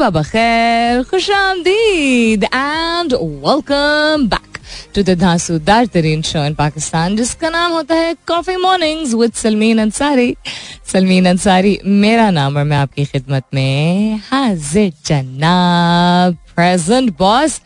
सुबह बखैर खुश आमदीद and welcome back to the धांसूदार तरीन शो इन पाकिस्तान जिसका नाम होता है coffee mornings with Salmeen Ansari Salmeen Ansari मेरा नाम और मैं आपकी खिदमत में हाजिर जनाब प्रेजेंट बॉस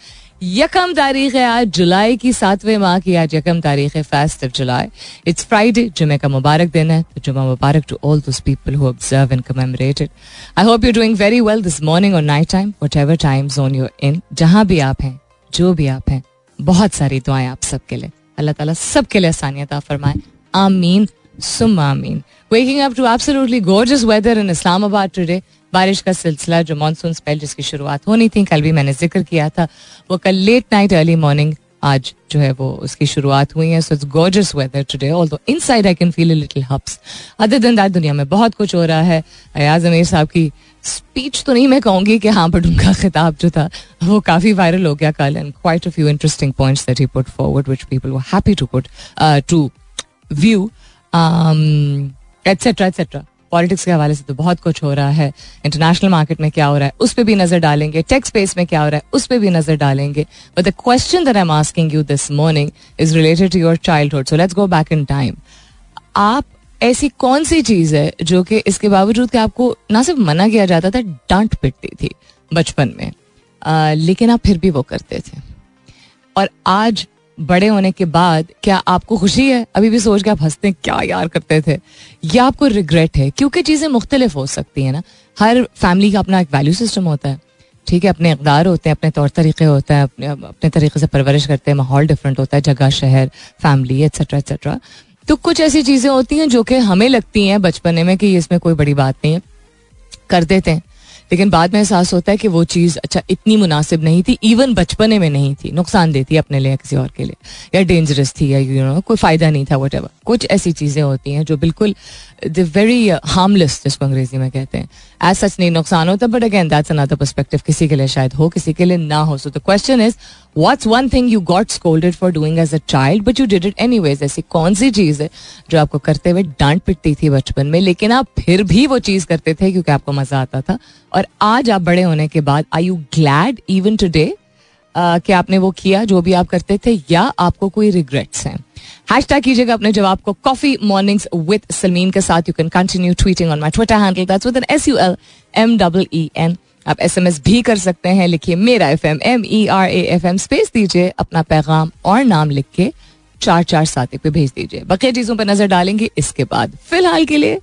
यकम तारीख है आज जुलाई की सातवें माह की। आज यकम तारीख है first of July. It's Friday जुमे का मुबारक दिन है। तो जुमा मुबारक to all those people who observe and commemorate it I hope you doing very well this morning और night time whatever time zone you're in जहाँ भी आप हैं, जो भी आप हैं, बहुत सारी दुआएँ आप सबके लिए। अल्लाह ताला सबके लिए आसानियत फरमाए। आमीन सुम आमीन। Waking up to absolutely gorgeous weather in Islamabad today बारिश का सिलसिला जो मानसून स्पेल जिसकी शुरुआत होनी थी, कल भी मैंने ज़िक्र किया था, वो कल लेट नाइट अर्ली मॉर्निंग आज जो है वो उसकी शुरुआत हुई है। So it's gorgeous weather today although inside I can feel a little hubs other than that दुनिया में बहुत कुछ हो रहा है। अयाज अमीर साहब की स्पीच तो नहीं मैं कहूँगी कि हाँ बट उनका खिताब जो था, वो काफ़ी वायरल हो गया कल and quite a few interesting points that he put forward which people were happy to put to view etcetera etcetera politics के हवाले से तो बहुत कुछ हो रहा है। इंटरनेशनल मार्केट में क्या हो रहा है? उस पर भी नज़र डालेंगे। टेक्स स्पेस में क्या हो रहा है? उस पर भी नज़र डालेंगे। But the question that I am asking you this morning is related to your childhood so let's go back in time आप ऐसी कौन सी चीज़ है जो कि इसके बावजूद कि आपको ना सिर्फ़ मना किया जाता था डांट पिटती थी बचपन में? आ, लेकिन आप फिर भी वो करते थे। और आज बड़े होने के बाद क्या आपको खुशी है? अभी भी सोच के आप हँसते हैं, क्या यार करते थे? या आपको रिग्रेट है, क्योंकि चीज़ें मुख्तलिफ़ हो सकती हैं ना। हर फैमिली का अपना एक वैल्यू सिस्टम होता है। ठीक है, अपने इकदार होते हैं, अपने तौर तरीके होते हैं, अपने अपने तरीके से परवरिश करते हैं, माहौल डिफरेंट होता है, जगह, शहर फैमिली एट्सट्रा एट्सट्रा तो कुछ ऐसी चीज़ें होती हैं जो कि हमें लगती हैं बचपने में कि इसमें कोई बड़ी बात नहीं है। कर देते हैं। लेकिन बाद में एहसास होता है कि वो चीज़ अच्छा इतनी मुनासिब नहीं थी इवन बचपने में नहीं थी, नुकसान देती अपने लिए किसी और के लिए, या डेंजरस थी, या यू नो कोई फ़ायदा नहीं था वट कुछ ऐसी चीज़ें होती हैं जो बिल्कुल द वेरी हार्मलेस जिसको अंग्रेज़ी में कहते हैं. एज सच नहीं, नुकसान होता but again that's another perspective किसी के लिए शायद हो, किसी के लिए ना हो. So the question is what's one thing you got scolded for doing as a child but you did it anyways ऐसी कौन सी चीज़ है जो आपको करते हुए डांट पिटती थी बचपन में, लेकिन आप फिर भी वो चीज़ करते थे क्योंकि आपको मज़ा आता था? और आज आप बड़े होने के बाद I you glad even today कि आपने वो किया जो भी आप करते थे, या आपको कोई रिग्रेट्स हैं? हैश टैग कीजिएगा अपने जवाब को कॉफ़ी मॉर्निंग्स विद सलमीन के साथ. You can continue tweeting on my Twitter handle that's with N S U L M double E N आप एस एम एस भी कर सकते हैं. लिखिए मेरा F M M E R A F M space दीजिए अपना पैगाम और नाम लिख के चार चार सात पे भेज दीजिए. बकिया चीज़ों पर नज़र डालेंगे इसके बाद. फ़िलहाल के लिए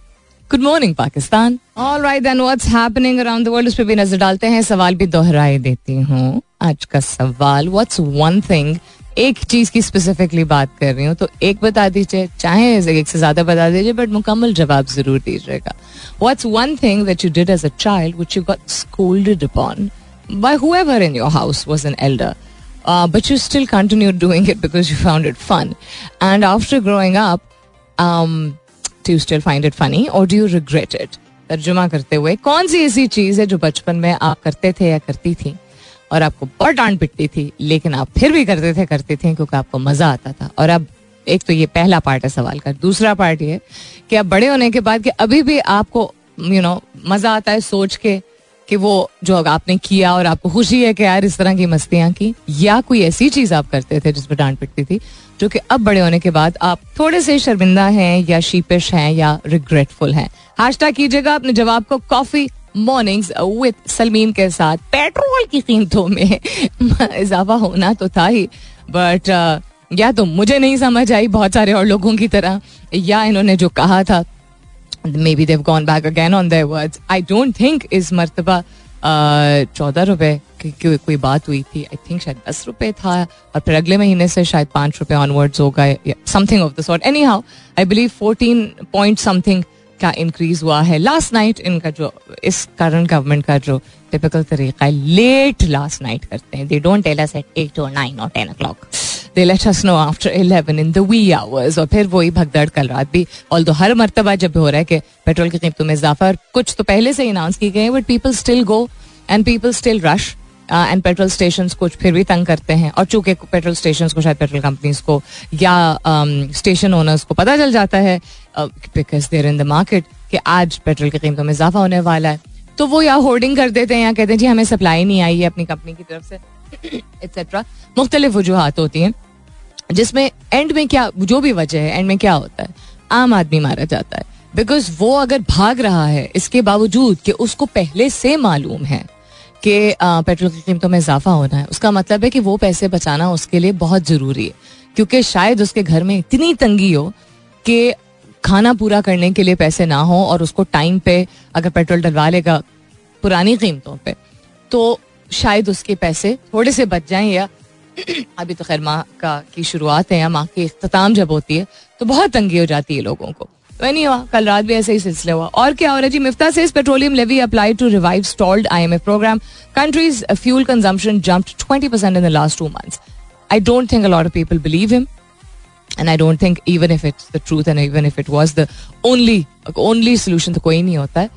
good morning Pakistan. All right then what's happening around the world उस पर भी नज़र डालते हैं. सवाल भी दोहराए देती हूँ. आज का सवाल व्हाट्स वन थिंग एक चीज़ की स्पेसिफिकली बात कर रही हूँ तो एक बता दीजिए चाहे एक से ज़्यादा बता दीजिए बट मुकम्मल जवाब ज़रूर दीजिएगा what's one thing that you did as a child which you got scolded upon in your house was an elder. Uh, but you still continued doing it because you found it fun. And after growing up, um, do you still find it funny or do you regret it? तर्जुमा करते हुए कौन सी ऐसी चीज़ है जो बचपन में आप करते थे या करती थी और आपको बहुत डांट पिटती थी लेकिन आप फिर भी करते थे करते थे क्योंकि आपको मज़ा आता था। और अब एक तो ये पहला पार्ट है सवाल का। दूसरा पार्ट ये कि अब बड़े होने के बाद कि अभी भी आपको यू you नो know, मज़ा आता है सोच के कि वो जो आपने किया और आपको खुशी है कि यार इस तरह की मस्तियाँ की या कोई ऐसी चीज़ आप करते थे जिस पर डांट पिटती थी जो कि अब बड़े होने के बाद आप थोड़े से शर्मिंदा हैं या शीपिश हैं या रिग्रेटफुल हैं। हैशटैग कीजिएगा अपने जवाब को कॉफ़ी मॉर्निंग्स विद सलमीन के साथ. पेट्रोल की कीमतों में इजाफा होना तो था ही. बट या तो मुझे नहीं समझ आई बहुत सारे और लोगों की तरह, या इन्होंने जो कहा था maybe they've gone back again on their words I don't think इस मरतबा चौदह रुपए की कोई बात हुई थी. आई थिंक शायद दस रुपए था और फिर अगले महीने से शायद पाँच रुपए ऑनवर्ड्स होगा something of the sort anyhow I believe fourteen point something क्या इंक्रीज हुआ है। लास्ट नाइट इनका जो, इस करंट गवर्नमेंट का जो टिपिकल तरीका है लेट लास्ट नाइट करते हैं। They don't tell us at 8 और 9 और 10 o'clock. They let us know after 11 in the wee hours और फिर वही भगदड़ कल रात भी ऑल दो हर मरतबा जब हो रहा है कि पेट्रोल की कीमतों में इजाफा और कुछ तो पहले से ही अनाउंस की गए but people still go and people still rush and petrol station कुछ फिर भी तंग करते हैं। और चूँकि पेट्रोल स्टेशन को शायद पेट्रोल कंपनीज़ को या स्टेशन um, ओनर्स को पता चल जाता है because there in the market कि आज पेट्रोल की कीमतों में इजाफा होने वाला है। तो वो या होर्डिंग कर देते हैं या कहते हैं जी हमें सप्लाई नहीं आई है अपनी कंपनी की तरफ़ से एक्सेट्रा मुख्तलिफ़ वजूहत होती हैं जिसमें एंड में क्या जो भी वजह है एंड में क्या होता है आम आदमी मारा जाता है। बिकॉज़ वो अगर भाग रहा है इसके बावजूद कि उसको पहले से मालूम है कि पेट्रोल की कीमतों में इजाफा होना है। उसका मतलब है कि वो पैसे बचाना उसके लिए बहुत ज़रूरी है। क्योंकि शायद उसके घर में इतनी तंगी हो कि खाना पूरा करने के लिए पैसे ना हो और उसको टाइम पे अगर पेट्रोल डलवा लेगा पुरानी कीमतों पे तो शायद उसके पैसे थोड़े से बच जाएँ या अभी तो खैर माह का की शुरुआत है या माह की अख्ताम जब होती है तो बहुत तंगी हो जाती है लोगों को। नहीं हुआ कल रात भी ऐसे ही सिलसिला हुआ। और क्या हो रहा है जी मिफ्ता से petroleum levy apply to revive stalled IMF program countries fuel consumption jumped 20% in the last two months I don't think a lot of people believe him and I don't think even if it's the truth and even if it was the only only solution तो कोई नहीं होता है।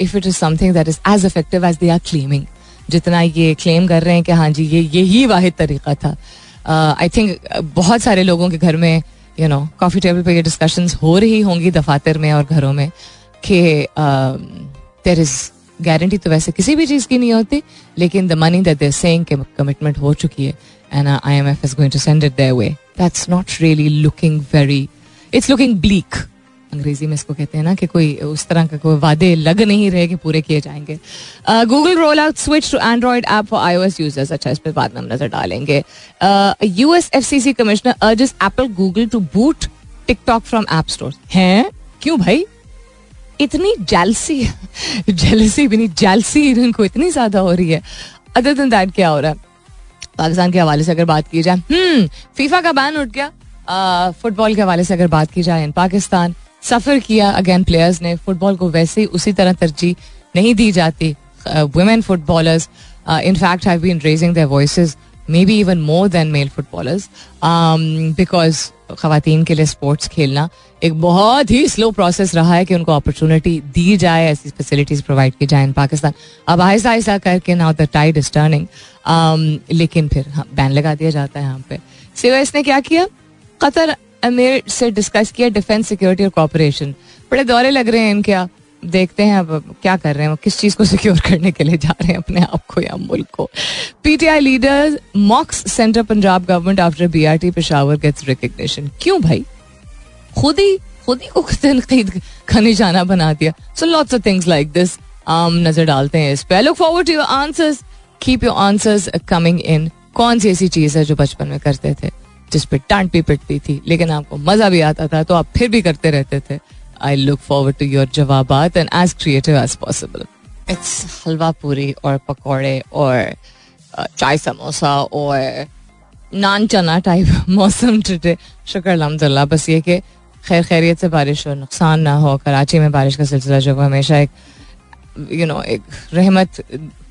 If it is something that is as effective as they are claiming जितना ये claim कर रहे हैं कि हाँ जी ये यही वाहिद तरीका था। आई uh, थिंक uh, बहुत सारे लोगों के घर में यू नो कॉफ़ी टेबल पे ये डिस्कशन हो रही होंगी दफातर में और घरों में कि देर इज़ गारंटी तो वैसे किसी भी चीज़ की नहीं होती, लेकिन the money that they're saying के कमिटमेंट हो चुकी है and I M F is going to send it that's not really looking very it's looking bleak अंग्रेज़ी में इसको कहते हैं ना कि कोई उस तरह का कोई वादे लग नहीं रहे कि पूरे किए जाएँगे। Google roll out switch to Android app for iOS users अच्छा इस पर बाद में हम नज़र डालेंगे। U S F C commissioner urges Apple Google to boot TikTok from app store हैं? क्यों भाई? इतनी जैलसी जेलसी भी नहीं जैलसी इनको इतनी ज़्यादा हो रही है। अदर दिन दैट क्या हो रहा है? पाकिस्तान के हवाले से अगर बात की जाए हम्म फीफा का बैन उठ गया। फुटबॉल के हवाले से अगर बात की जाए इन पाकिस्तान सफ़र किया। अगेन प्लेयर्स ने फुटबॉल को वैसे ही उसी तरह तरजीह नहीं दी जाती। Women footballers in fact have been raising their voices maybe even more than male footballers because खातन के लिए स्पोर्ट्स खेलना एक बहुत ही स्लो प्रोसेस रहा है कि उनको अपॉर्चुनिटी दी जाए ऐसी फैसिलिटीज़ प्रोवाइड की जाए इन पाकिस्तान। अब आहिस्ता आहिस्ता करके now the tide is turning लेकिन फिर बैन हाँ, लगा दिया जाता है यहाँ पे। सिवा इसने क्या किया? कतर अमीर से डिस्कस किया डिफेंस सिक्योरिटी और कॉपरेशन बड़े दौरे लग रहे हैं इनके देखते हैं अब क्या कर रहे हैं, किस चीज़ को सिक्योर करने के लिए जा रहे हैं अपने आप को या मुल्क को. PTI leader mocks centre Punjab government after BRT Peshawar gets recognition क्यों भाई? खुद ही खुद ही को तनकीद का निशाना बना दिया. So lots of things like this आम नज़र डालते हैं इस पे. Look forward to your answers keep your answers coming in कौन सी ऐसी चीज़ है जो बचपन में करते थे? जिस पे डांट भी पिटती थी लेकिन आपको मज़ा भी आता था तो आप फिर भी करते रहते थे। I look forward to your जवाब and as creative as possible it's halwa puri और पकौड़े और चाय समोसा और नान चना टाइप मौसम टुडे शुक्र अलहमदिल्ला बस ये कि खैर खैरियत से बारिश हो नुकसान ना हो कराची में बारिश का सिलसिला जो हमेशा एक यू you नो know, एक रहमत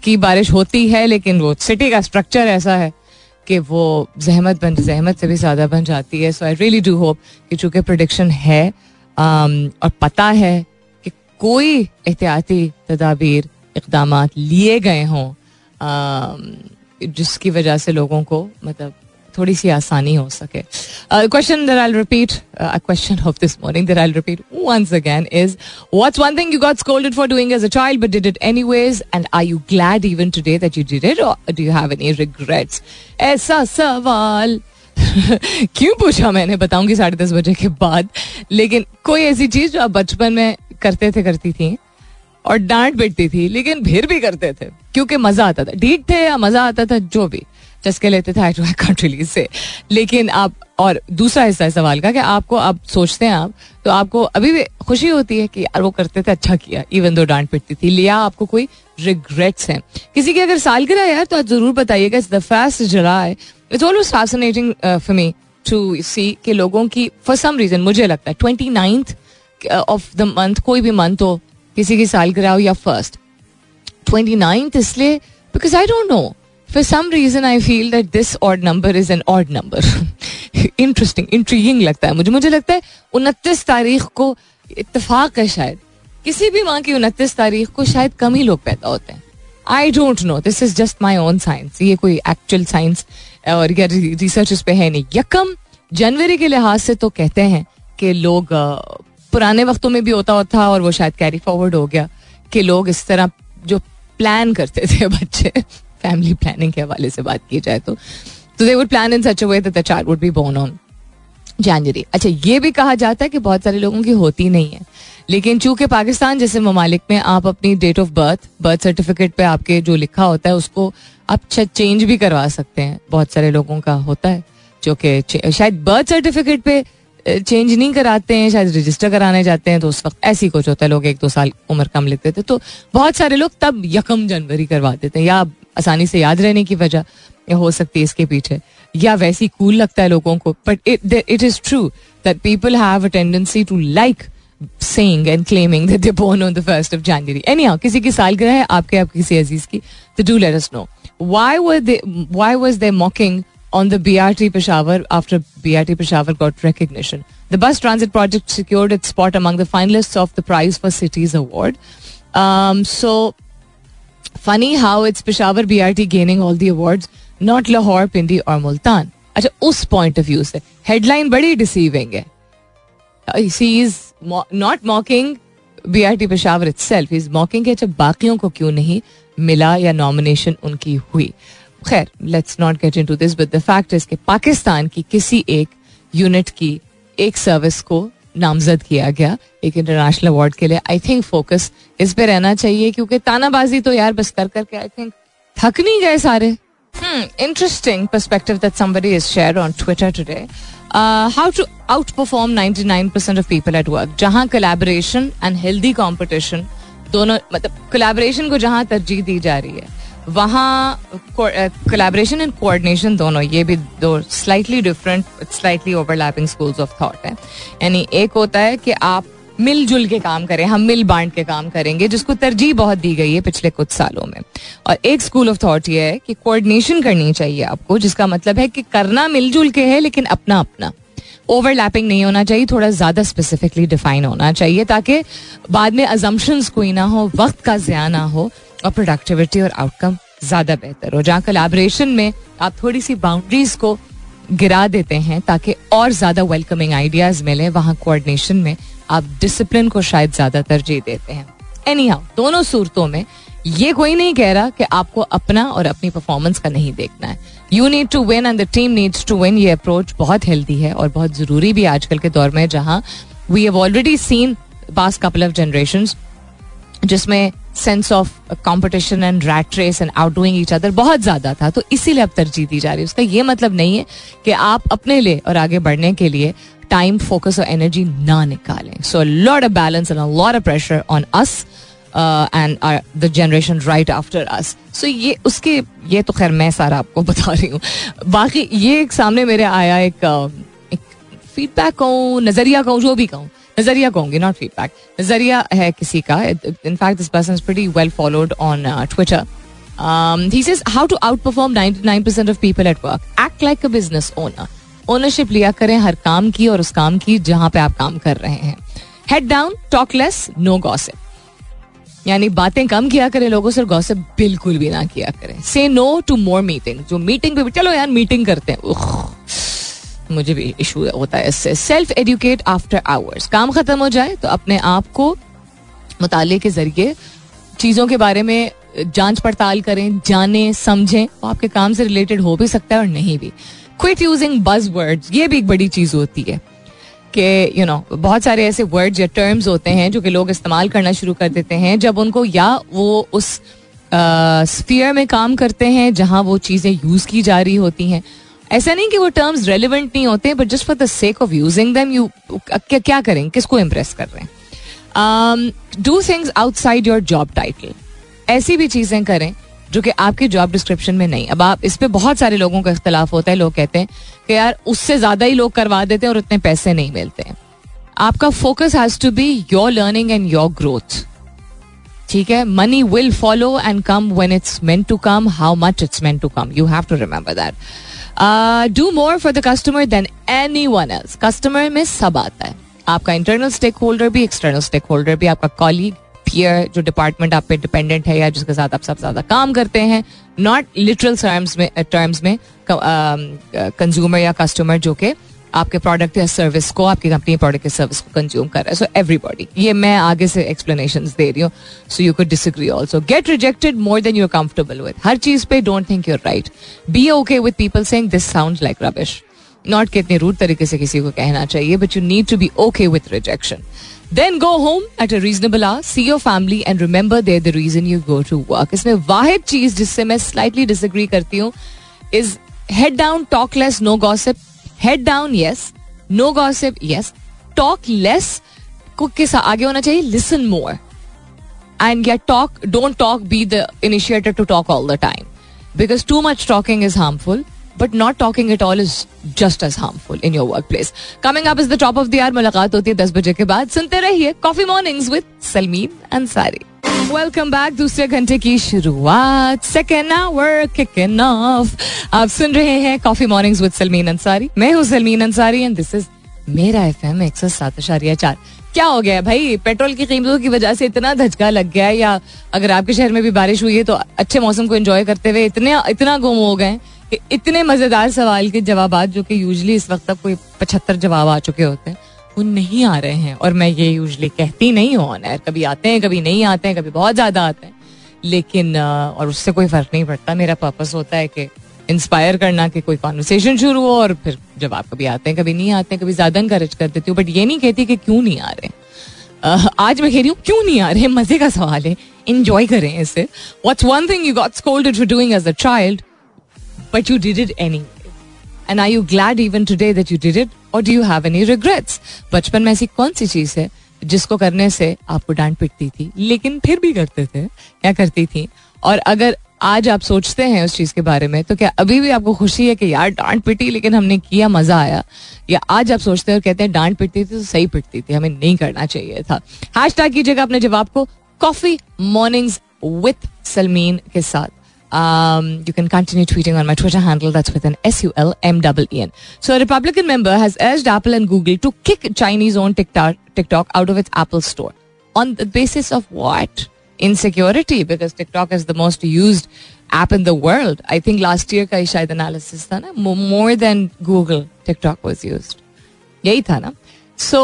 की बारिश होती है लेकिन वो सिटी का स्ट्रक्चर ऐसा है। कि वो जहमत बन जहमत से भी ज़्यादा बन जाती है। So I really do hope कि चूँकि प्रोडिक्शन है um, और पता है कि कोई एहतियाती तदाबीर इकदाम लिए गए हों um, जिसकी वजह से लोगों को मतलब थोड़ी सी आसानी हो सके। Question there I repeat question of this morning there I repeat once again is what's one thing you got scolded for doing as a child but did it anyways and are you glad even today that you did it और do you have any regrets ऐसा सवाल। क्यों पूछा मैंने? बताऊँगी साढ़े दस बजे के बाद। लेकिन कोई ऐसी चीज़ जो आप बचपन में करते थे, करती थी और डांट पिटती थी, लेकिन फिर भी करते थे, क्योंकि मज़ा आता था। डीट थे या मज़ा आता था, जो भी। चस्के लेते थे आई कांट रिलीज़ से लेकिन आप, और दूसरा हिस्सा है सवाल का कि आपको, आप सोचते हैं आप तो आपको अभी भी खुशी होती है कि यार वो करते थे अच्छा किया इवन दो डांट पिटती थी। लिया, आपको कोई रिग्रेट्स हैं। किसी की अगर साल गिरा यार तो आप ज़रूर बताइएगा it's the first July it's always fascinating for me to see के लोगों की फॉर सम रीजन मुझे लगता है twenty ninth of the month कोई भी मंथ हो, किसी की सालगिरह हो या फ़र्स्ट ट्वेंटी नाइन्थ इसलिए because I don't know for some reason I feel that this odd number is an odd number interesting intriguing लगता है मुझे। मुझे लगता है उनतीस तारीख को इतफाक है शायद। किसी भी माह की उनतीस तारीख को शायद कम ही लोग पैदा होते हैं। I don't know this is just my own science ये कोई एक्चुअल साइंस और या रिसर्च इस पर है नहीं। यकम, जनवरी के लिहाज से तो कहते हैं कि लोग पुराने वक्तों में भी होता था और वो शायद कैरी फॉरवर्ड हो गया कि लोग इस तरह जो प्लान करते थे बच्चे। फैमिली प्लानिंग के हवाले से बात की जाए तो। तो they would plan in such a way that the child would be born on January अच्छा ये भी कहा जाता है कि बहुत सारे लोगों की होती नहीं है। लेकिन चूँकि पाकिस्तान जैसे ममालिक में आप अपनी date of birth birth certificate पे आपके जो लिखा होता है, उसको आप चेंज भी करवा सकते हैं। बहुत सारे लोगों का होता है, जो कि शायद बर्थ सर्टिफिकेट पे चेंज नहीं कराते हैं, शायद रजिस्टर कराने जाते हैं तो उस वक्त ऐसी कुछ होता है, लोग एक दो साल उम्र कम लेते थे तो बहुत सारे लोग तब यकम जनवरी करवा देते हैं, या आसानी से याद रहने की वजह हो सकती है इसके पीछे। या वैसी कूल लगता है लोगों को but it is true that people have a tendency to like saying and claiming that they born on the first of January anyhow किसी की सालगिरह है आपके आपके किसी अज़ीज़ की तो do let us know why were they why was they mocking on the BRT Peshawar after BRT Peshawar got recognition the bus transit project secured its spot among the finalist of the prize for cities award so funny how it's Peshawar BRT gaining all the awards, not Lahore, Pindi or Multan. अच्छा उस point of view से headline बड़ी deceiving है she is not mocking B R T Peshawar itself is mocking अच्छा बाकियों को क्यों नहीं मिला या नॉमिनेशन उनकी हुई खैर let's not get into this but the fact is Pakistan की किसी एक यूनिट की एक सर्विस को नामजद किया गया एक इंटरनेशनल अवार्ड के लिए। आई थिंक फोकस इस पे रहना चाहिए, क्योंकि तानाबाजी तो यार बस कर करके आई थिंक थक नहीं गए सारे। Interesting perspective that somebody is share on Twitter today how to outperform ninety nine percent of people at work जहाँ कोलेबोरेशन एंड हेल्दी कॉम्पिटिशन दोनों मतलब कोलेबोरेशन को जहाँ तरजीह दी जा रही है। वहाँ कोलेबोरेशन एंड कोऑर्डिनेशन दोनों, ये भी दो slightly different slightly overlapping schools of thought है। यानी एक होता है कि आप मिलजुल के काम करें, हम मिल बांट के काम करेंगे, जिसको तरजीह बहुत दी गई है पिछले कुछ सालों में। और एक स्कूल ऑफ़ थॉट ये है कि कोऑर्डिनेशन करनी चाहिए आपको, जिसका मतलब है कि करना मिलजुल के है, लेकिन अपना अपना। ओवरलैपिंग नहीं होना चाहिए, थोड़ा ज़्यादा स्पेसिफिकली डिफाइन होना चाहिए, ताकि बाद में अजम्पन्स कोई ना हो, वक्त का ज़्यादा ना हो और प्रोडक्टिविटी और आउटकम ज़्यादा बेहतर हो। जहाँ कलाब्रेशन में आप थोड़ी सी बाउंड्रीज को गिरा देते हैं ताकि और ज़्यादा वेलकमिंग आइडियाज़ मिले, वहाँ कोऑर्डिनेशन में आप डिसिप्लिन को शायद ज़्यादा तरजीह देते हैं। एनी हाउ दोनों सूरतों में ये कोई नहीं कह रहा कि आपको अपना और अपनी परफॉर्मेंस का नहीं देखना है। You need to win and the team needs to win ये अप्रोच बहुत हेल्दी है और बहुत ज़रूरी भी आजकल के दौर में, जहाँ we have already seen past couple of generation जिसमें sense of competition and rat race and outdoing each other बहुत ज़्यादा था तो इसीलिए अब तरजीह दी जा रही है। उसका ये मतलब नहीं है कि आप अपने लिए और आगे बढ़ने के लिए टाइम फोकस और एनर्जी ना निकालें। So lot of balance and lot of pressure on us and the generation right after us so ये उसके ये तो खैर मैं सारा आपको बता रही हूँ। बाकी ये एक सामने मेरे आया एक, एक फीडबैक कहूँ नज़रिया कहूँ जो भी कहूँ। नज़रिया कहूँगी नॉट फीडबैक नज़रिया है किसी का. In fact this person is pretty well followed on Twitter he says how to outperform 99% of people at work act like a business owner ownership लिया करें हर काम की और उस काम की जहाँ पे आप काम कर रहे हैं. Head down talk less no gossip यानी बातें कम किया करें लोगों से गॉसिप बिल्कुल भी ना किया करें. Say no to more meeting जो मीटिंग पे भी, चलो यार मीटिंग करते हैं. मुझे भी इशू होता है। इससे सेल्फ एजुकेट आफ्टर आवर्स काम खत्म हो जाए तो अपने आप को मुताले के ज़रिए चीज़ों के बारे में जाँच पड़ताल करें, जाने, समझें। वो आपके काम से रिलेटेड हो भी सकता है और नहीं भी। क्विट यूजिंग बज वर्ड्स ये भी एक बड़ी चीज़ होती है कि यू नो बहुत सारे ऐसे वर्ड्स या टर्म्स होते हैं जो कि लोग इस्तेमाल करना शुरू कर देते हैं। जब उनको या वो उस स्फीयर में काम करते हैं जहाँ वो चीज़ें यूज़ की जा रही होती हैं ऐसा नहीं कि वो टर्म्स रेलिवेंट नहीं होते but just for the sake of using them you क्या करें? किसको इम्प्रेस कर रहे हैं? Do things outside your job title ऐसी भी चीज़ें करें, जो कि आपके जॉब डिस्क्रिप्शन में नहीं। अब आप, इस पे बहुत सारे लोगों का इख्तलाफ होता है, लोग कहते हैं कि यार, उससे ज़्यादा ही लोग करवा देते हैं और उतने पैसे नहीं मिलते हैं। आपका focus has to be your learning and your growth ठीक है? Money will follow and come when it's meant to come how much it's meant to come you have to remember that do more for the customer than anyone else customer में सब आता है. आपका internal stakeholder भी external stakeholder भी, आपका colleague पियर जो department आप पे डिपेंडेंट है या जिसके साथ आप सब ज़्यादा काम करते हैं नॉट लिटरल टर्म्स में टर्म्स में कंज्यूमर या कस्टमर जो कि आपके प्रोडक्ट या सर्विस को, आपकी कंपनी प्रोडक्ट या सर्विस को कंज्यूम कर रहा है. सो एवरीबॉडी ये मैं आगे से एक्सप्लेनेशन दे रही हूँ. So you could disagree also get rejected more than you're comfortable with हर चीज़ पे don't think you're right be okay with people saying this sound like rubbish not कि इतनी रूट तरीके से किसी को कहना चाहिए but you need to be okay with rejection then go home at a reasonable hour see your family and remember there the reason you go to work इसमें वाहिद चीज़ जिससे मैं स्लाइटली डिसग्री करती हूँ is head down talk less no gossip head down yes no gossip yes talk less को के आगे होना चाहिए लिसन मोर एंड या talk don't talk be the initiator to talk all the time because too much talking is harmful but not talking it all is just as harmful in your work place coming up is the top of the hour मुलाकात होती है दस बजे के बाद. सुनते रहिए coffee mornings with Salmeen Ansari welcome back दूसरे घंटे की शुरुआत. सेकेंड आवर किकिंग ऑफ़ आप सुन रहे हैं coffee mornings with Salmeen Ansari मैं हूँ Salmeen Ansari and this is मेरा एफ़ एम एक सौ सात अशारिया चार. क्या हो गया भाई? पेट्रोल की कीमतों की वजह से इतना धचका लग गया या अगर आपके शहर में भी बारिश हुई है तो अच्छे मौसम को एंजॉय करते हुए इतने, इतना गुम हो गए कि इतने मज़ेदार सवाल के जवाब जो कि यूजली इस वक्त तक कोई पचहत्तर जवाब आ चुके होते हैं। वो नहीं आ रहे हैं। और मैं ये यूजली कहती नहीं हूँ ऑन कभी आते हैं, कभी नहीं आते हैं, कभी बहुत ज़्यादा आते हैं। लेकिन और उससे कोई फ़र्क नहीं पड़ता। मेरा पर्पस होता है कि इंस्पायर करना कि कोई कॉन्वर्सेशन शुरू हो और फिर जब आप कभी आते हैं, कभी नहीं आते हैं, कभी ज़्यादा इंकरेज कर देती हूँ। बट ये नहीं कहती कि क्यों नहीं आ रहे आज मैं कह रही हूँ, क्यों नहीं आ रहे मज़े का सवाल है। इंजॉय करें इसे। What's one thing you got scolded for doing as a child but you did it anyway. And I you glad even today that you did it? Or do you have any regrets? बचपन में ऐसी कौन सी चीज़ है जिसको करने से आपको डांट पिटती थी? लेकिन फिर भी करते थे। क्या करती थी? और अगर आज आप सोचते हैं उस चीज़ के बारे में तो क्या अभी भी आपको खुशी है कि यार डांट पिटी, लेकिन हमने किया, मज़ा आया? या आज आप सोचते हैं और कहते हैं डांट पिटती थी तो सही पिटती थी। हमें नहीं करना चाहिए था। हैश कीजिएगा अपने जवाब को। कॉफ़ी मॉर्निंग्स विथ सलमीन के साथ। Um, you can continue tweeting on my Twitter handle. That's with an S U L M E N. So, a Republican member has urged Apple and Google to kick Chinese owned TikTok, TikTok out of its Apple store. On the basis of what? Insecurity, because TikTok is the most used app in the world. I think last year का शायद analysis था ना more than Google TikTok was used. यही था ना सो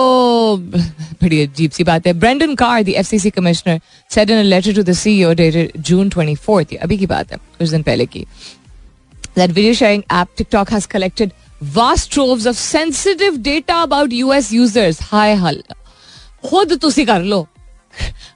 बड़ी अजीब सी बात है Brendan Carr the FCC commissioner said in a letter to the CEO dated June 24th अभी की बात है कुछ दिन पहले की that video sharing app TikTok has collected vast troves of sensitive data about US users. Hi hal. खुद तुसी कर लो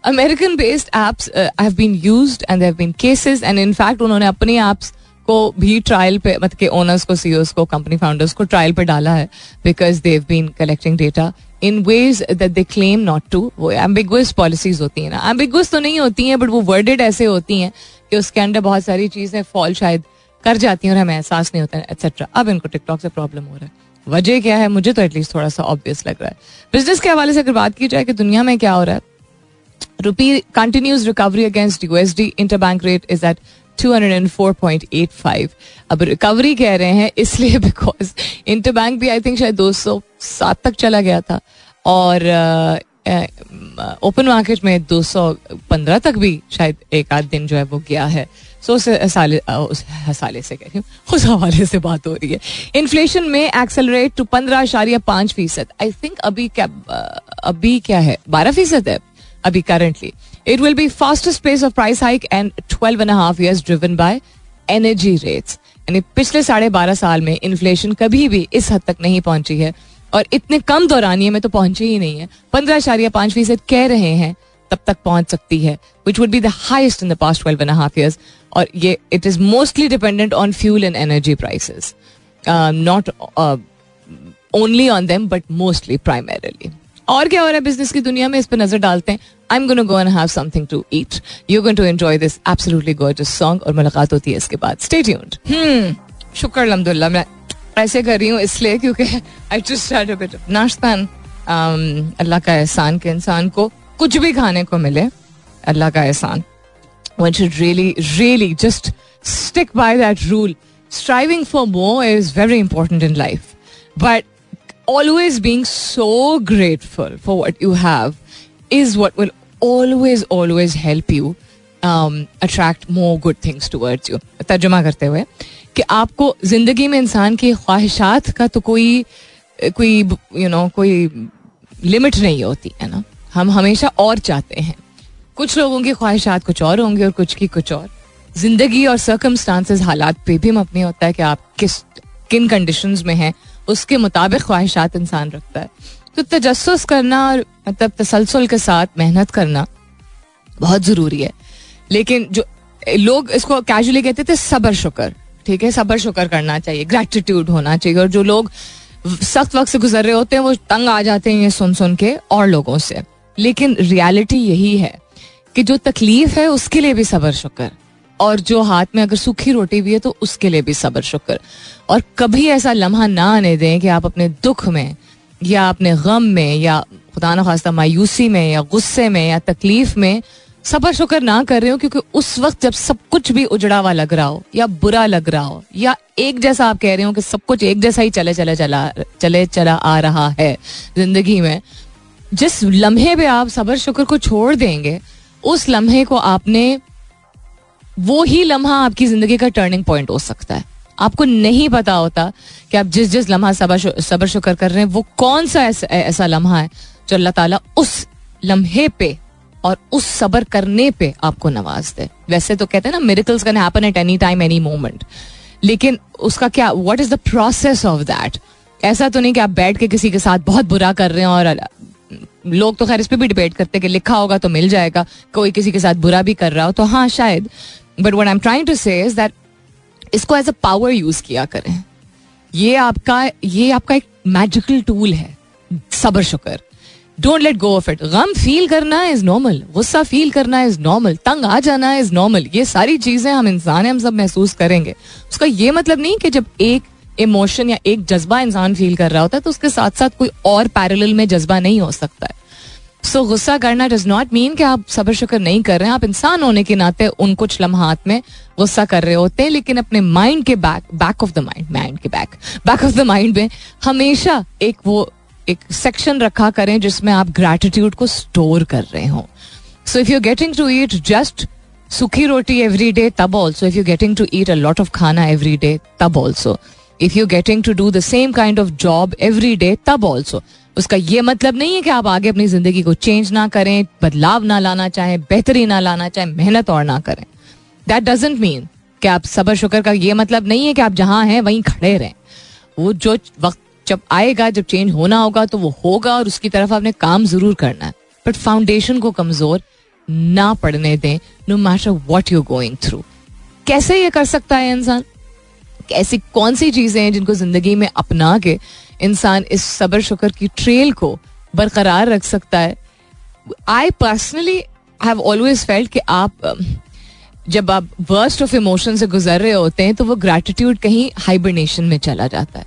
uh, have been used and there have been cases and in fact उन्होंने अपनी apps को भी ट्रायल पे मतलब के ओनर्स को सीईओस को कंपनी फाउंडर्स को ट्रायल पे डाला है because they've been collecting data in ways that they claim not to वो एम्बिगुअस पॉलिसीज़ होती है ना। एम्बिगुअस तो नहीं होती हैं बट वो वर्डेड ऐसे होती हैं कि उसके अंदर बहुत सारी चीज़ें फॉल शायद कर जाती हैं और हमें एहसास नहीं होता है एक्सेट्रा अब इनको टिकटॉक से प्रॉब्लम हो रहा है। वजह क्या है? मुझे तो एटलीस्ट थोड़ा सा ऑब्वियस लग रहा है। बिज़नेस के हवाले से अगर बात की जाए कि दुनिया में क्या हो रहा है rupee continues recovery against USD inter bank rate is at 204.85 अब रिकवरी कह रहे हैं इसलिए बिकॉज़ इंटर बैंक भी आई थिंक शायद 207 तक चला गया था और ओपन uh, मार्केट में 215 तक भी शायद एक आध दिन जो है वो गया है। सो उस हसाले से कह रही हूँ उस हवाले से बात हो रही है। इन्फ्लेशन में एक्सेलरेट टू पंद्रह आशारिया पाँच फ़ीसद। आई थिंक अभी क्या अभी क्या है? बारह फ़ीसद है अभी currently It will be fastest pace of price hike and 12 and a half years driven by energy rates. यानी पिछले साढ़े बारह साल में इन्फ्लेशन कभी भी इस हद तक नहीं पहुँची है और इतने कम दौरानिए में तो पहुँची ही नहीं है। पंद्रह आशारिया पाँच फ़ीसद कह रहे हैं, तब तक पहुँच सकती है which would be the highest in the past twelve and half years और ये it is mostly dependent on fuel and energy prices not only on them but mostly primarily और क्या हो रहा है बिज़नेस की दुनिया में? इस पर नज़र डालते हैं। I am gonna go and have something to eat you going to enjoy this absolutely gorgeous song और मुलाकात होती है इसके बाद। स्टे ट्यून्ड हम्म शुक्र अलहमदुल्ला मैं ऐसे कर रही हूँ इसलिए क्योंकि I just had a bit Allah का एहसान के इंसान को कुछ भी खाने को मिले अल्लाह का एहसान। One should really, really just stick by that rule. Striving for more is very important in life. But always being so grateful for what you have is what will always, always help you um, attract more good things towards you. तर्जुमा करते हुए कि आपको ज़िंदगी में इंसान की ख्वाहिशात का तो कोई कोई यू you नो know, कोई लिमिट नहीं होती है ना? हम हमेशा और चाहते हैं। कुछ लोगों की ख्वाहिशात कुछ और होंगे और कुछ की कुछ और। ज़िंदगी और सर्कमस्टांसेस हालात पे भी मपनी होता है कि आप किस किन कंडीशंस में हैं उसके मुताबिक ख्वाहिशात इंसान रखता है। तो तजस्स करना और मतलब तसलसल के साथ मेहनत करना बहुत ज़रूरी है। लेकिन जो लोग इसको कैजुअली कहते थे, सबर, शुक्र। ठीक है? सबर, शुक्र करना चाहिए ग्रेटिट्यूड होना चाहिए। और जो लोग सख्त वक्त से गुजर रहे होते हैं, वो तंग आ जाते हैं ये सुन सुन के और लोगों से। लेकिन रियलिटी यही है कि जो तकलीफ़ है, उसके लिए भी सबर, शुक्र। और जो हाथ में अगर सूखी रोटी भी है तो उसके लिए भी सबर, शुक्र। और कभी ऐसा लम्हा ना आने दें कि आप अपने दुख में, या अपने गम में, या खुदा न खास्ता मायूसी में, या गुस्से में, या तकलीफ़ में सबर, शुक्र ना कर रहे हो, क्योंकि उस वक्त जब सब कुछ भी उजड़ा हुआ लग रहा हो, या बुरा लग रहा हो, या एक जैसा आप कह रहे हो कि सब कुछ एक जैसा ही चले चले, चला चले, चला आ रहा है ज़िंदगी में, जिस लम्हे पे आप सबर, शुक्र को छोड़ देंगे, उस लम्हे को आपने वो ही लम्हा आपकी ज़िंदगी का टर्निंग पॉइंट हो सकता है। आपको नहीं पता होता कि आप जिस जिस लम्हा सबर शुक्र कर रहे हैं वो कौन सा ऐसा, ऐसा लम्हा है जो अल्लाह ताला उस लम्हे पे और उस सबर करने पे आपको नवाज़ दे। वैसे तो कहते हैं ना miracles can happen at any time any moment लेकिन उसका क्या what is the process of that ऐसा तो नहीं कि आप बैठ के किसी के साथ बहुत बुरा कर रहे हैं और लोग तो खैर इस पर भी डिबेट करते हैं कि लिखा होगा तो मिल जाएगा कोई किसी के साथ बुरा भी कर रहा हो तो हाँ शायद। But what I am trying to say is that इसको एज अ पावर यूज़ किया करें। ये आपका ये आपका एक मैजिकल टूल है। सबर शुक्र। Don't let go of it gum feel करना इज़ नॉर्मल गुस्सा फील करना इज़ नॉर्मल तंग आ जाना इज़ नॉर्मल ये सारी चीज़ें हम इंसान हैं, हम सब महसूस करेंगे। उसका ये मतलब नहीं कि जब एक इमोशन या एक जज्बा इंसान फील कर रहा होता है तो उसके साथ साथ कोई और पैरेलल में जज्बा नहीं हो सकता है। सो गुस्सा करना डज नॉट मीन कि आप सबर शुक्र नहीं कर रहे हैं। आप इंसान होने के नाते उन कुछ लम्हात में गुस्सा कर रहे होते हैं, लेकिन अपने माइंड के back back of the mind mind के back back of the mind में हमेशा एक वो, एक सेक्शन रखा करें जिसमें आप ग्रेटिट्यूड को स्टोर कर रहे हो। So if you getting to eat just सुखी रोटी एवरी डे तब also if you getting to eat a lot of khana every day तब also if you getting to do the same kind of job every day तब also उसका ये मतलब नहीं है कि आप आगे अपनी ज़िंदगी को चेंज ना करें, बदलाव ना लाना चाहें, बेहतरी ना लाना चाहें, मेहनत और ना करें। दैट डजेंट मीन कि आप सबर शुक्र का ये मतलब नहीं है कि आप जहाँ हैं, वहीं खड़े रहें। वो जो वक्त जब आएगा, जब चेंज होना होगा तो वो होगा और उसकी तरफ़ आपने काम ज़रूर करना है। बट फाउंडेशन को कमज़ोर ना पड़ने दें no matter what you going through कैसे ये कर सकता है इंसान? ऐसी कौन सी चीज़ें हैं जिनको ज़िंदगी में अपना के इंसान इस सबर शुक्र की ट्रेल को बरकरार रख सकता है। I personally have always felt कि आप जब आप वर्स्ट ऑफ़ इमोशन से गुजर रहे होते हैं तो वो ग्रेटिट्यूड कहीं हाइबरनेशन में चला जाता है।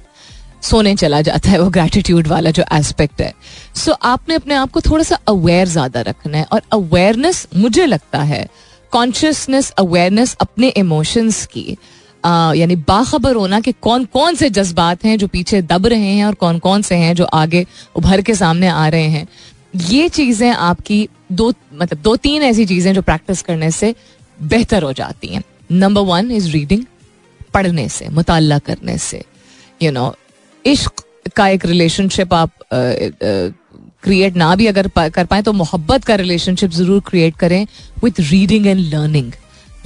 सोने चला जाता है वो ग्रेटिट्यूड वाला जो एस्पेक्ट है। सो so, आपने अपने आप को थोड़ा सा अवेयर ज़्यादा रखना है और अवेयरनेस मुझे लगता है कॉन्शियसनेस अवेयरनेस अपने इमोशंस की यानी बाखबर होना कि कौन कौन से जज्बात हैं जो पीछे दब रहे हैं और कौन कौन से हैं जो आगे उभर के सामने आ रहे हैं। ये चीज़ें आपकी दो मतलब दो तीन ऐसी चीज़ें जो प्रैक्टिस करने से बेहतर हो जाती हैं। नंबर वन इज़ रीडिंग पढ़ने से मुताला करने से। यू you नो know, इश्क का एक रिलेशनशिप आप क्रिएट ना भी अगर कर पाए तो मोहब्बत का रिलेशनशिप ज़रूर क्रिएट करें विथ रीडिंग एंड लर्निंग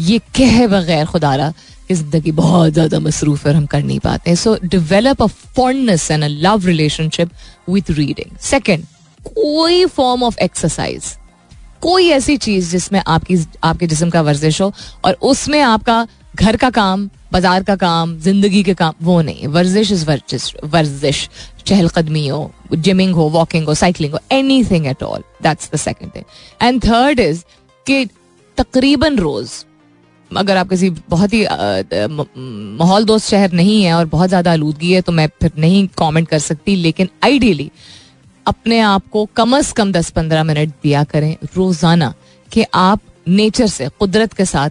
ये कह बगैर खुदारा कि ज़िंदगी बहुत ज़्यादा मसरूफ है हम कर नहीं पाते। So develop a fondness and a love relationship with reading second कोई फॉर्म ऑफ़ एक्सरसाइज कोई ऐसी चीज़ जिसमें आपकी, आपके जिसम का वर्जिश हो और उसमें आपका घर का काम, बाज़ार का काम, ज़िंदगी के काम, वो नहीं। वर्जिश इज़ वर्जिश वर्जिश, चहलकदमी हो जिमिंग हो वॉकिंग हो साइकिलिंग हो anything at all that's the second thing and third is कि तकरीबन रोज अगर आप किसी बहुत ही माहौल दोस्त शहर नहीं है और बहुत ज़्यादा आलूदगी है तो मैं फिर नहीं कमेंट कर सकती, लेकिन आइडियली अपने आप को कम अज कम दस पंद्रह मिनट दिया करें। रोज़ाना कि आप नेचर से, कुदरत के साथ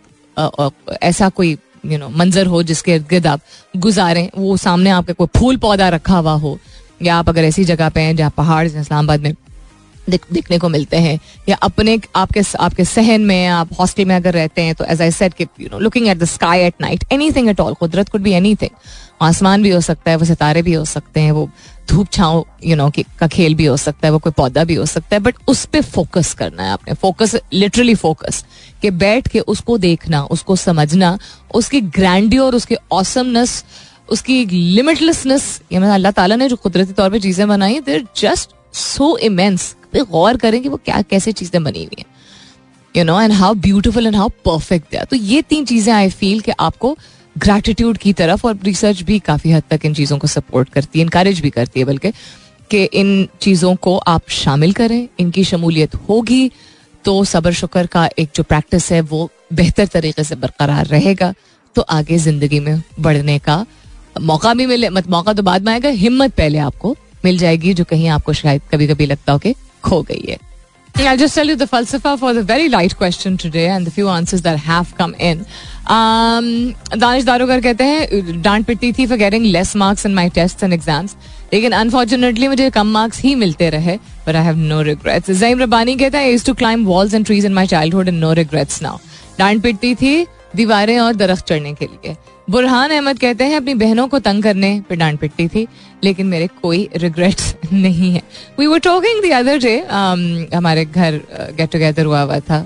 ऐसा कोई यू नो मंजर हो जिसके इर्द गिर्द आप गुजारें, वो सामने आपके कोई फूल पौधा रखा हुआ हो, या आप अगर ऐसी जगह पे हैं जहाँ पहाड़ इस्लामाबाद में दिखने को मिलते हैं। या अपने, आपके आपके सहन में, आप हॉस्टल में अगर रहते हैं तो as I said you know looking at the sky at night anything at all कुदरत कुड भी एनी थिंग आसमान भी हो सकता है, वो सितारे भी हो सकते हैं, वो धूप छाव यू नो का खेल भी हो सकता है, वो कोई पौधा भी हो सकता है बट उस पर फोकस करना है आपने। फोकस लिटरली फोकस कि बैठ के उसको देखना, उसको समझना, उसकी ग्रैंडी और उसकी ऑसमनेस उसकी लिमिटलेसनेस अल्लाह ताला ने जो कुदरती तौर पे चीज़ें बनाई देर जस्ट सो इमेंस गौर करें कि वो क्या, कैसे चीज़ें बनी हुई हैं। You know and how beautiful and how perfect है तो ये तीन चीज़ें आई फील कि आपको ग्रैटिट्यूड की तरफ़ और रिसर्च भी काफ़ी हद तक इन चीज़ों को सपोर्ट करती है इनकरेज भी करती है, बल्कि कि इन चीज़ों को आप शामिल करें, इनकी शमूलियत होगी तो सबर शुक्र का एक जो प्रैक्टिस है, वो बेहतर तरीके से बरकरार रहेगा। तो आगे ज़िंदगी में बढ़ने का मौका भी मिले, मत, मौका तो बाद में आएगा, हिम्मत पहले आपको मिल जाएगी, जो कहीं आपको शायद कभी कभी लगता हो कि खो गई है। I'll just tell you the falsafa for the very light question today and the few answers that have come in. Um, Danish दारोगर कहते हैं डांट पिटती थी for getting less marks in my tests and exams लेकिन अनफॉर्चुनेटली मुझे कम marks ही मिलते रहे but I have no regrets Zaeem Rabbani कहता है to climb walls and trees in my childhood and no regrets now डांट पिटती थी दीवारें और दरख्त चढ़ने के लिए। बुरहान अहमद कहते हैं अपनी बहनों को तंग करने पर डांट पिटती थी लेकिन मेरे कोई रिग्रेट्स नहीं है। We were talking the other day हमारे घर गेट टुगेदर हुआ हुआ था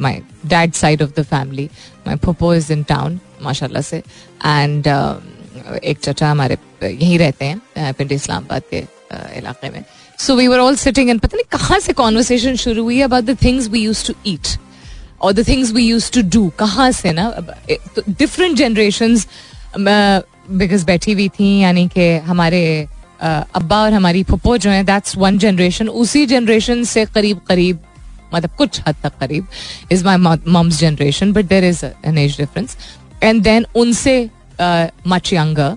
my dad side of the family my Pappo is in town माशाल्लाह से। एंड uh, एक चचा हमारे यहीं रहते हैं पिंड इस्लामाबाद के uh, इलाके में। So we were all sitting and पता नहीं कहाँ से कॉन्वर्सेशन शुरू हुई about the things we use to eat और the things we use to do कहाँ से ना? डिफरेंट जनरेशन बिकॉज़ बैठी हुई थी, यानी कि हमारे अब्बा और हमारी फुप्पो जो है दैट्स वन जनरेशन उसी जनरेशन से करीब करीब मतलब कुछ हद तक करीब is my mum's generation but there is an age difference and then उनसे मच यंगर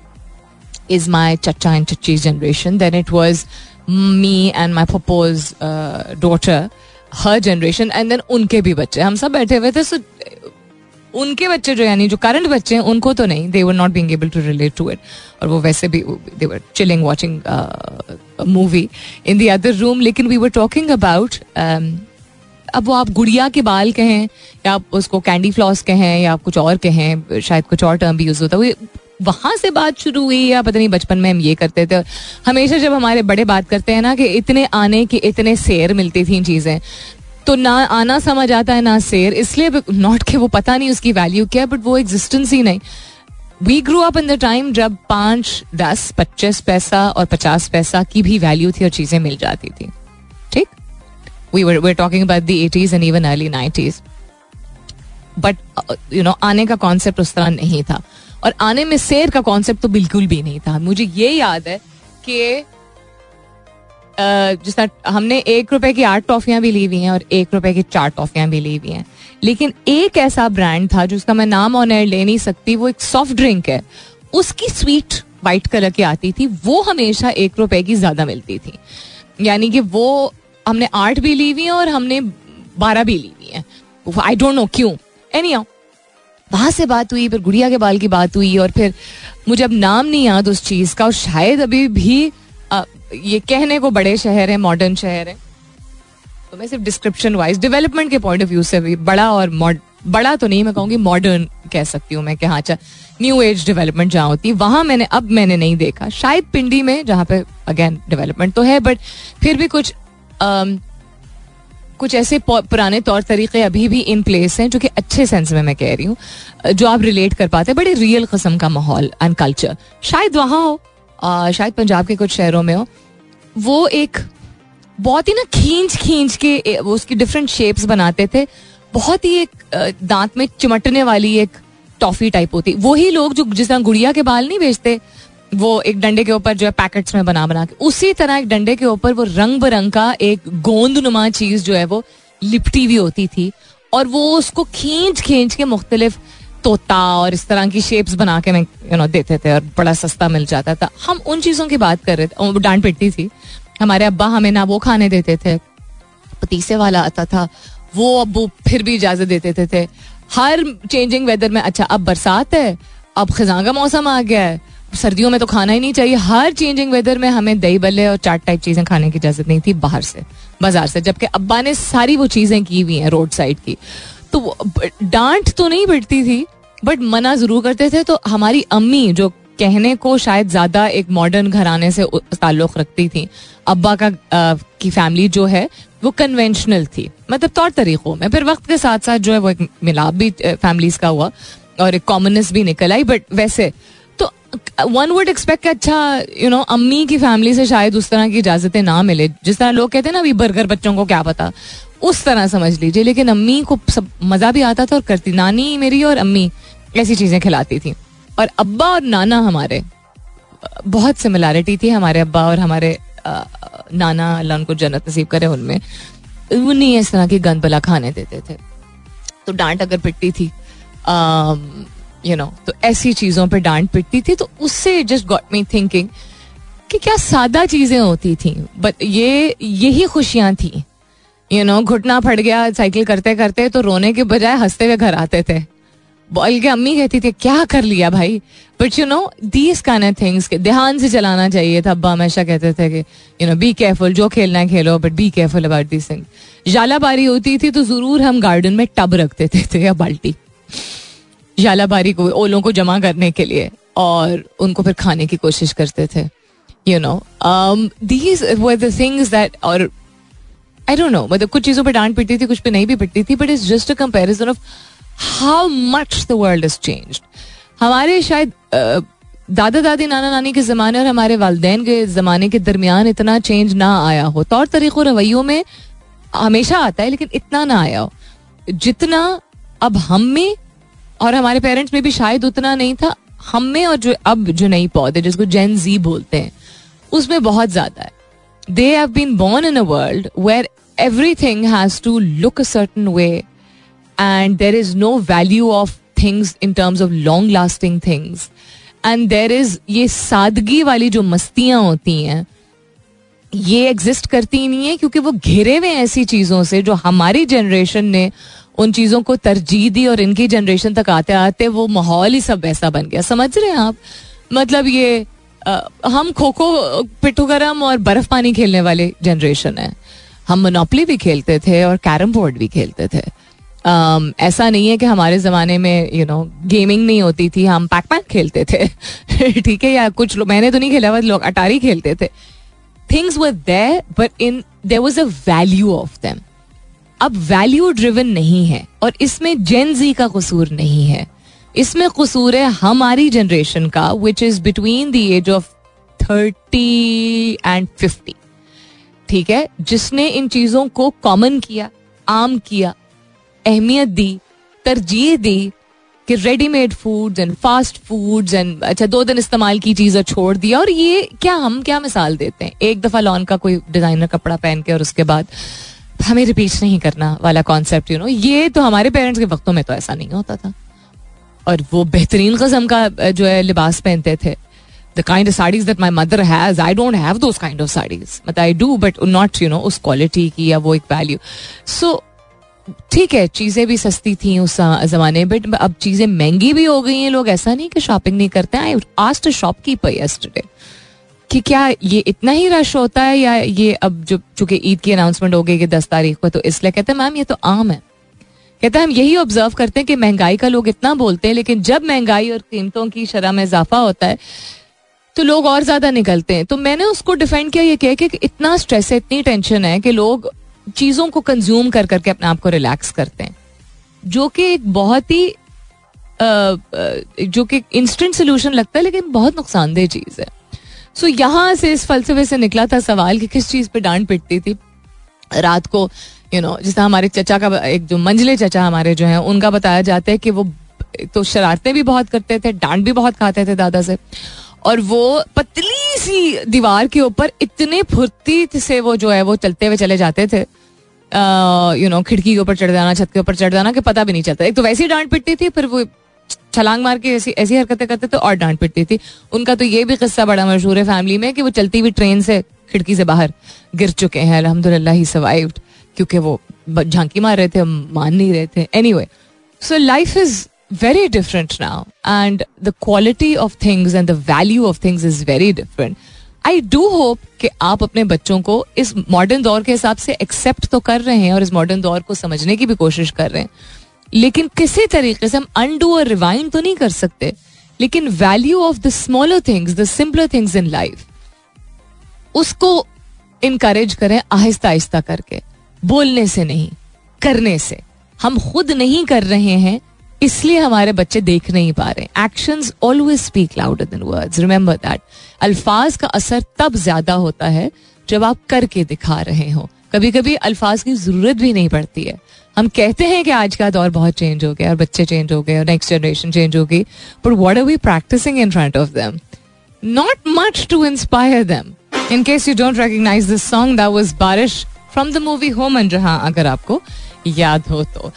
इज़ माई चचा and चच्ची generation then it was me and my पपोज daughter her generation and then उनके भी बच्चे। हम सब बैठे हुए थे सो उनके बच्चे जो, यानी जो करंट बच्चे हैं, उनको तो नहीं। They were not being able to relate to it और वो वैसे भी they were chilling watching movie in the other room लेकिन वी वर टॉकिंग अबाउट अब वो आप गुड़िया के बाल कहें, या आप उसको कैंडी फ्लॉस कहें, या आप कुछ और कहें, शायद कुछ और टर्म भी यूज़ होता है वहाँ से बात शुरू हुई या पता नहीं बचपन में हम ये करते थे। हमेशा जब हमारे बड़े बात करते हैं ना कि इतने आने की इतने शेर मिलती थी चीज़ें तो ना आना समझ आता है, ना शेर। इसलिए नॉट के वो पता नहीं उसकी वैल्यू क्या बट वो एग्जिस्टेंस ही नहीं। We grow up in the time जब पाँच, दस, पच्चीस पैसा और पचास पैसा की भी वैल्यू थी और चीज़ें मिल जाती थी। ठीक? We were talking about the eighties and even early nineties but you know आने का कॉन्सेप्ट उस तरह नहीं था। और आने में शेर का कॉन्सेप्ट तो बिल्कुल भी नहीं था। मुझे ये याद है कि जिस तरह हमने एक रुपए की आठ टॉफियाँ भी ली हुई हैं और एक रुपए की चार टॉफियाँ भी ली हुई हैं। लेकिन एक ऐसा ब्रांड था जिसका मैं नाम ऑन एयर ले नहीं सकती, वो एक सॉफ्ट ड्रिंक है। उसकी स्वीट वाइट कलर की आती थी, वो हमेशा एक रुपए की ज़्यादा मिलती थी। यानी कि वो हमने आठ भी ली हुई है और हमने बारह भी ली हुई है। आई डोंट नो क्यों। एनी वहाँ से बात हुई फिर गुड़िया के बाल की बात हुई और फिर मुझे अब नाम नहीं याद उस चीज़ का और शायद अभी भी आ, ये कहने को बड़े शहर है मॉडर्न शहर है। तो मैं सिर्फ़ डिस्क्रिप्शन वाइज डेवलपमेंट के पॉइंट ऑफ़ व्यू से भी बड़ा और बड़ा तो नहीं मैं कहूँगी मॉडर्न कह सकती हूँ मैं कि हाँ न्यू एज डेवलपमेंट जहाँ होती है वहाँ मैंने अब मैंने नहीं देखा। शायद पिंडी में जहाँ पे अगेन डेवलपमेंट तो है बट फिर भी कुछ कुछ ऐसे पुराने तौर तरीके अभी भी इन प्लेस हैं जो कि अच्छे सेंस में मैं कह रही हूँ जो आप रिलेट कर पाते हैं बड़े रियल कस्म का माहौल एंड कल्चर शायद वहाँ हो आ, शायद पंजाब के कुछ शहरों में हो वो एक बहुत ही ना खींच खींच के वो उसकी डिफरेंट शेप्स बनाते थे बहुत ही एक दांत में चिमटने वाली एक टॉफी टाइप होती। वही लोग जो जिस तरह गुड़िया के बाल नहीं बेचते वो एक डंडे के ऊपर जो है पैकेट्स में बना बना के उसी तरह एक डंडे के ऊपर वो रंग बिरंग का एक गोंद नुमा चीज़ जो है वो लिपटी हुई होती थी और वो उसको खींच खींच के मुख्तलिफ़ तोता और इस तरह की शेप्स बना के मैं यू नो देते थे और बड़ा सस्ता मिल जाता था। हम उन चीज़ों की बात कर रहे थे डांट पिटती थी। हमारे अब्बा हमें ना वो खाने देते थे पतीसे वाला आता था वो अब्बू फिर भी इजाज़त देते थे, थे। हर चेंजिंग वेदर में अच्छा अब बरसात है अब खजा का मौसम आ गया है सर्दियों में तो खाना ही नहीं चाहिए। हर चेंजिंग वेदर में हमें दही बल्ले और चाट टाइप चीज़ें खाने की इजाज़त नहीं थी बाहर से बाज़ार से। जबकि अब्बा ने सारी वो चीज़ें की हुई हैं रोड साइड की। तो डांट तो नहीं पिटती थी बट मना ज़रूर करते थे। तो हमारी अम्मी जो कहने को शायद ज़्यादा एक मॉडर्न घराने से ताल्लुक रखती थी अब्बा का आ, की फैमिली जो है वो कन्वेंशनल थी। मतलब तौर तरीकों में। फिर वक्त के साथ साथ जो है वो एक मिलाप भी फैमिलीज़ का हुआ और एक कॉमननेस भी निकल आई। बट वैसे वन वुड एक्सपेक्ट अच्छा यू नो अम्मी की फैमिली से शायद उस तरह की इजाजतें ना मिले। जिस तरह लोग कहते हैं ना अभी बर्गर बच्चों को क्या पता? उस तरह समझ लीजिए। लेकिन अम्मी को सब मज़ा भी आता था और करती। नानी मेरी और अम्मी ऐसी चीज़ें खिलाती थी। और अब्बा और नाना हमारे बहुत सिमिलैरिटी थी हमारे अब्बा और हमारे आ, नाना अल्लाह उनको जन्नत नसीब करे उनमें। उन्हीं इस तरह की गंद खाने देते थे। तो डांट अगर पिटती थी यू नो तो ऐसी चीज़ों पर डांट पिटती थी तो उससे जस्ट गॉट मी थिंकिंग कि क्या सादा चीज़ें होती थी बट ये, यही खुशियाँ थी। यू नो घुटना फट गया साइकिल करते करते तो रोने के बजाय हँसते हुए घर आते थे। बोल के अम्मी कहती थी, क्या कर लिया भाई? But you know these can't things के ध्यान से चलाना चाहिए था। अब्बा हमेशा कहते थे कि यू नो बी केयरफुल जो खेलना है खेलो but be careful about these things जालाबारी होती थी तो ज़रूर हम गार्डन में टब रखते थे या बाल्टी। जालाबारी को, ओलों को जमा करने के लिए और उनको फिर खाने की कोशिश करते थे you know these were things that और आई डोंट नो मतलब कुछ चीज़ों पर डांट पिटती थी, कुछ पे नहीं भी पिटती थी but is just a comparison of how much the world is change हमारे शायद दादा दादी, नाना नानी के ज़माने और हमारे वालदेन के ज़माने के दरमियान इतना चेंज ना आया हो। तौर तरीक़ों, रवैयों में हमेशा आता है, लेकिन इतना ना आया हो। जितना अब हम में और हमारे पेरेंट्स में भी शायद उतना नहीं था। हम में और जो अब जो नई पौधे जिसको जेन जी बोलते हैं, उसमें बहुत ज़्यादा है। They have been born in a world where everything has to look a certain way and there is no value of things in terms of long lasting things and there is ये सादगी वाली जो मस्तियाँ होती हैं, ये exist करती ही नहीं है क्योंकि वो घिरे हुए ऐसी चीज़ों से जो हमारी जनरेशन ने उन चीज़ों को तरजीह दी और इनकी जनरेशन तक आते आते वो माहौल ही सब वैसा बन गया। समझ रहे हैं आप? मतलब ये आ, हम खो खो पिट्ठू गरम और बर्फ़ पानी खेलने वाले जनरेशन है। हम मोनोपली भी खेलते थे और कैरम बोर्ड भी खेलते थे। Um, ऐसा नहीं है कि हमारे ज़माने में you you know know, gaming नहीं होती थी हम पैक पैक खेलते थे। ठीक है या कुछ लोग मैंने तो नहीं खेला बस लोग अटारी खेलते थे। Things were but in there was a value of them अब वैल्यू ड्रिवन नहीं है और इसमें जेन जी का कसूर नहीं है। इसमें कसूर है हमारी जनरेशन का which is between the age of thirty and fifty ठीक है? जिसने इन चीज़ों को कॉमन किया, आम किया, अहमियत दी, तरजीह दी कि readymade foods and fast foods and अच्छा दो दिन इस्तेमाल की चीज़ छोड़ दिया और ये क्या, हम क्या मिसाल देते हैं? एक दफ़ा लॉन का कोई डिज़ाइनर कपड़ा पहन के और उसके बाद हमें रिपीट नहीं करना वाला कॉन्सेप्ट यू नो ये तो हमारे पेरेंट्स के वक्तों में तो ऐसा नहीं होता था। और वो बेहतरीन कस्म का जो है, लिबास पहनते थे। The kind of saris that my mother has I don't have those kind of saris. मतलब I do but not you know उस क्वालिटी की या वो एक वैल्यू सो ठीक है, चीज़ें भी सस्ती थी उस जमाने बट अब चीज़ें महँगी भी हो गई हैं। लोग ऐसा नहीं कि शॉपिंग नहीं करते हैं। आस्ट शॉपकीपर यस्टरडे कि क्या ये इतना ही रश होता है या ये अब जो, चूँकि ईद की अनाउंसमेंट हो गई कि दस तारीख को तो इसलिए कहते हैं, मैम, ये तो आम है। कहते हैं, हम यही ऑब्ज़र्व करते हैं कि महँगाई का लोग इतना बोलते हैं, लेकिन जब महँगाई और कीमतों की शरह में इजाफा होता है तो लोग और ज़्यादा निकलते हैं। तो मैंने उसको डिफेंड किया, ये कह कि इतना स्ट्रेस है, इतनी टेंशन है कि लोग चीज़ों को कंज्यूम कर, करके अपने आप को रिलैक्स करते हैं। जो कि एक बहुत ही जो कि इंस्टेंट सोल्यूशन लगता है, लेकिन बहुत नुकसानदेह चीज़ है। सो यहाँ से इस फलसफे से निकला था सवाल कि किस चीज़ पे डांट पिटती थी रात को यू नो जिस हमारे चचा का, एक जो मंजले चचा हमारे जो हैं, उनका बताया जाता है कि वो तो शरारतें भी बहुत करते थे, डांट भी बहुत खाते थे दादा से। और वो पतली सी दीवार के ऊपर इतने फुर्ती से वो जो है, वो चलते हुए चले जाते थे। यू नो खिड़की के ऊपर चढ़ जाना, छत के ऊपर चढ़ जाना कि पता भी नहीं चलता। एक तो वैसे ही डांट पिटती थी, फिर वो छलांग मार के ऐसी ऐसी हरकतें करते थे और डांट पिटती थी। उनका तो ये भी किस्सा बड़ा मशहूर है फैमिली में कि वो चलती हुई ट्रेन से खिड़की से बाहर गिर चुके हैं। अलहमदुल्ला ही सर्वाइव्ड क्योंकि वो झांकी मार रहे थे मान नहीं रहे थे। Anyway so life is very different now and the quality of things and the value of things is very different I do hope कि आप अपने बच्चों को इस मॉडर्न दौर के हिसाब से एक्सेप्ट तो कर रहे हैं और इस मॉडर्न दौर को समझने की भी कोशिश कर रहे हैं। लेकिन किसी तरीके से हम अनडू और रिवाइंड तो नहीं कर सकते। लेकिन value of the smaller things the simpler things in life उसको इनकरेज करें आहिस्ता आहिस्ता करके। बोलने से नहीं, करने से। हम खुद नहीं कर रहे हैं, इसलिए हमारे बच्चे देख नहीं पा रहे। Action always speak louder than words remember that अल्फाज का असर तब ज़्यादा होता है जब आप करके दिखा रहे हो। कभी कभी अल्फाज की ज़रूरत भी नहीं पड़ती है। हम कहते हैं कि आज का दौर बहुत चेंज हो गया और बच्चे चेंज हो गए और नेक्स्ट जनरेशन चेंज हो गई but what are we practising in front of them not much to inspire them in case you don't recognise this song that was Baarish from the movie home and जहाँ अगर आपको याद हो तो।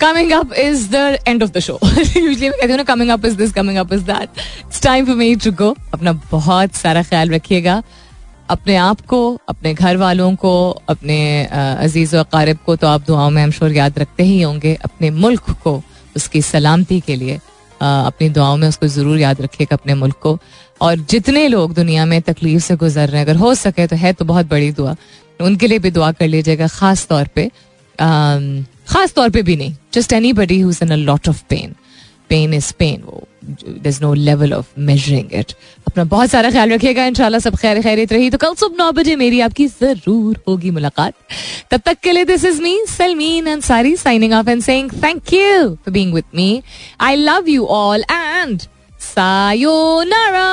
Coming up is the end of the show usually मैं कहती हूँ ना coming up is this coming up is that it's time for me to go अपना बहुत सारा ख्याल रखिएगा। अपने आप को, अपने घर वालों को, अपने अज़ीज़ व कारब को तो आप दुआओं में, हम शोर याद रखते ही होंगे, अपने मुल्क को, उसकी सलामती के लिए अपनी दुआओं में उसको ज़रूर याद रखिएगा अपने मुल्क को। और जितने लोग दुनिया में तकलीफ़ से गुजर रहे हैं, अगर हो सके तो है तो बहुत बड़ी दुआ। उनके लिए भी दुआ कर लीजिएगा, ख़ास तौर पे ख़ास तौर पे भी नहीं just anybody who's in a lot of pain pain is pain वो there's no level of measuring it अपना बहुत सारा ख्याल रखिएगा, इंशाल्लाह सब खैर खैरियत रही। तो कल सुबह नौ बजे मेरी आपकी ज़रूर होगी मुलाकात। तब तक के लिए this is me Salmeen and Sari signing off and saying thank you for being with me I love you all and sayonara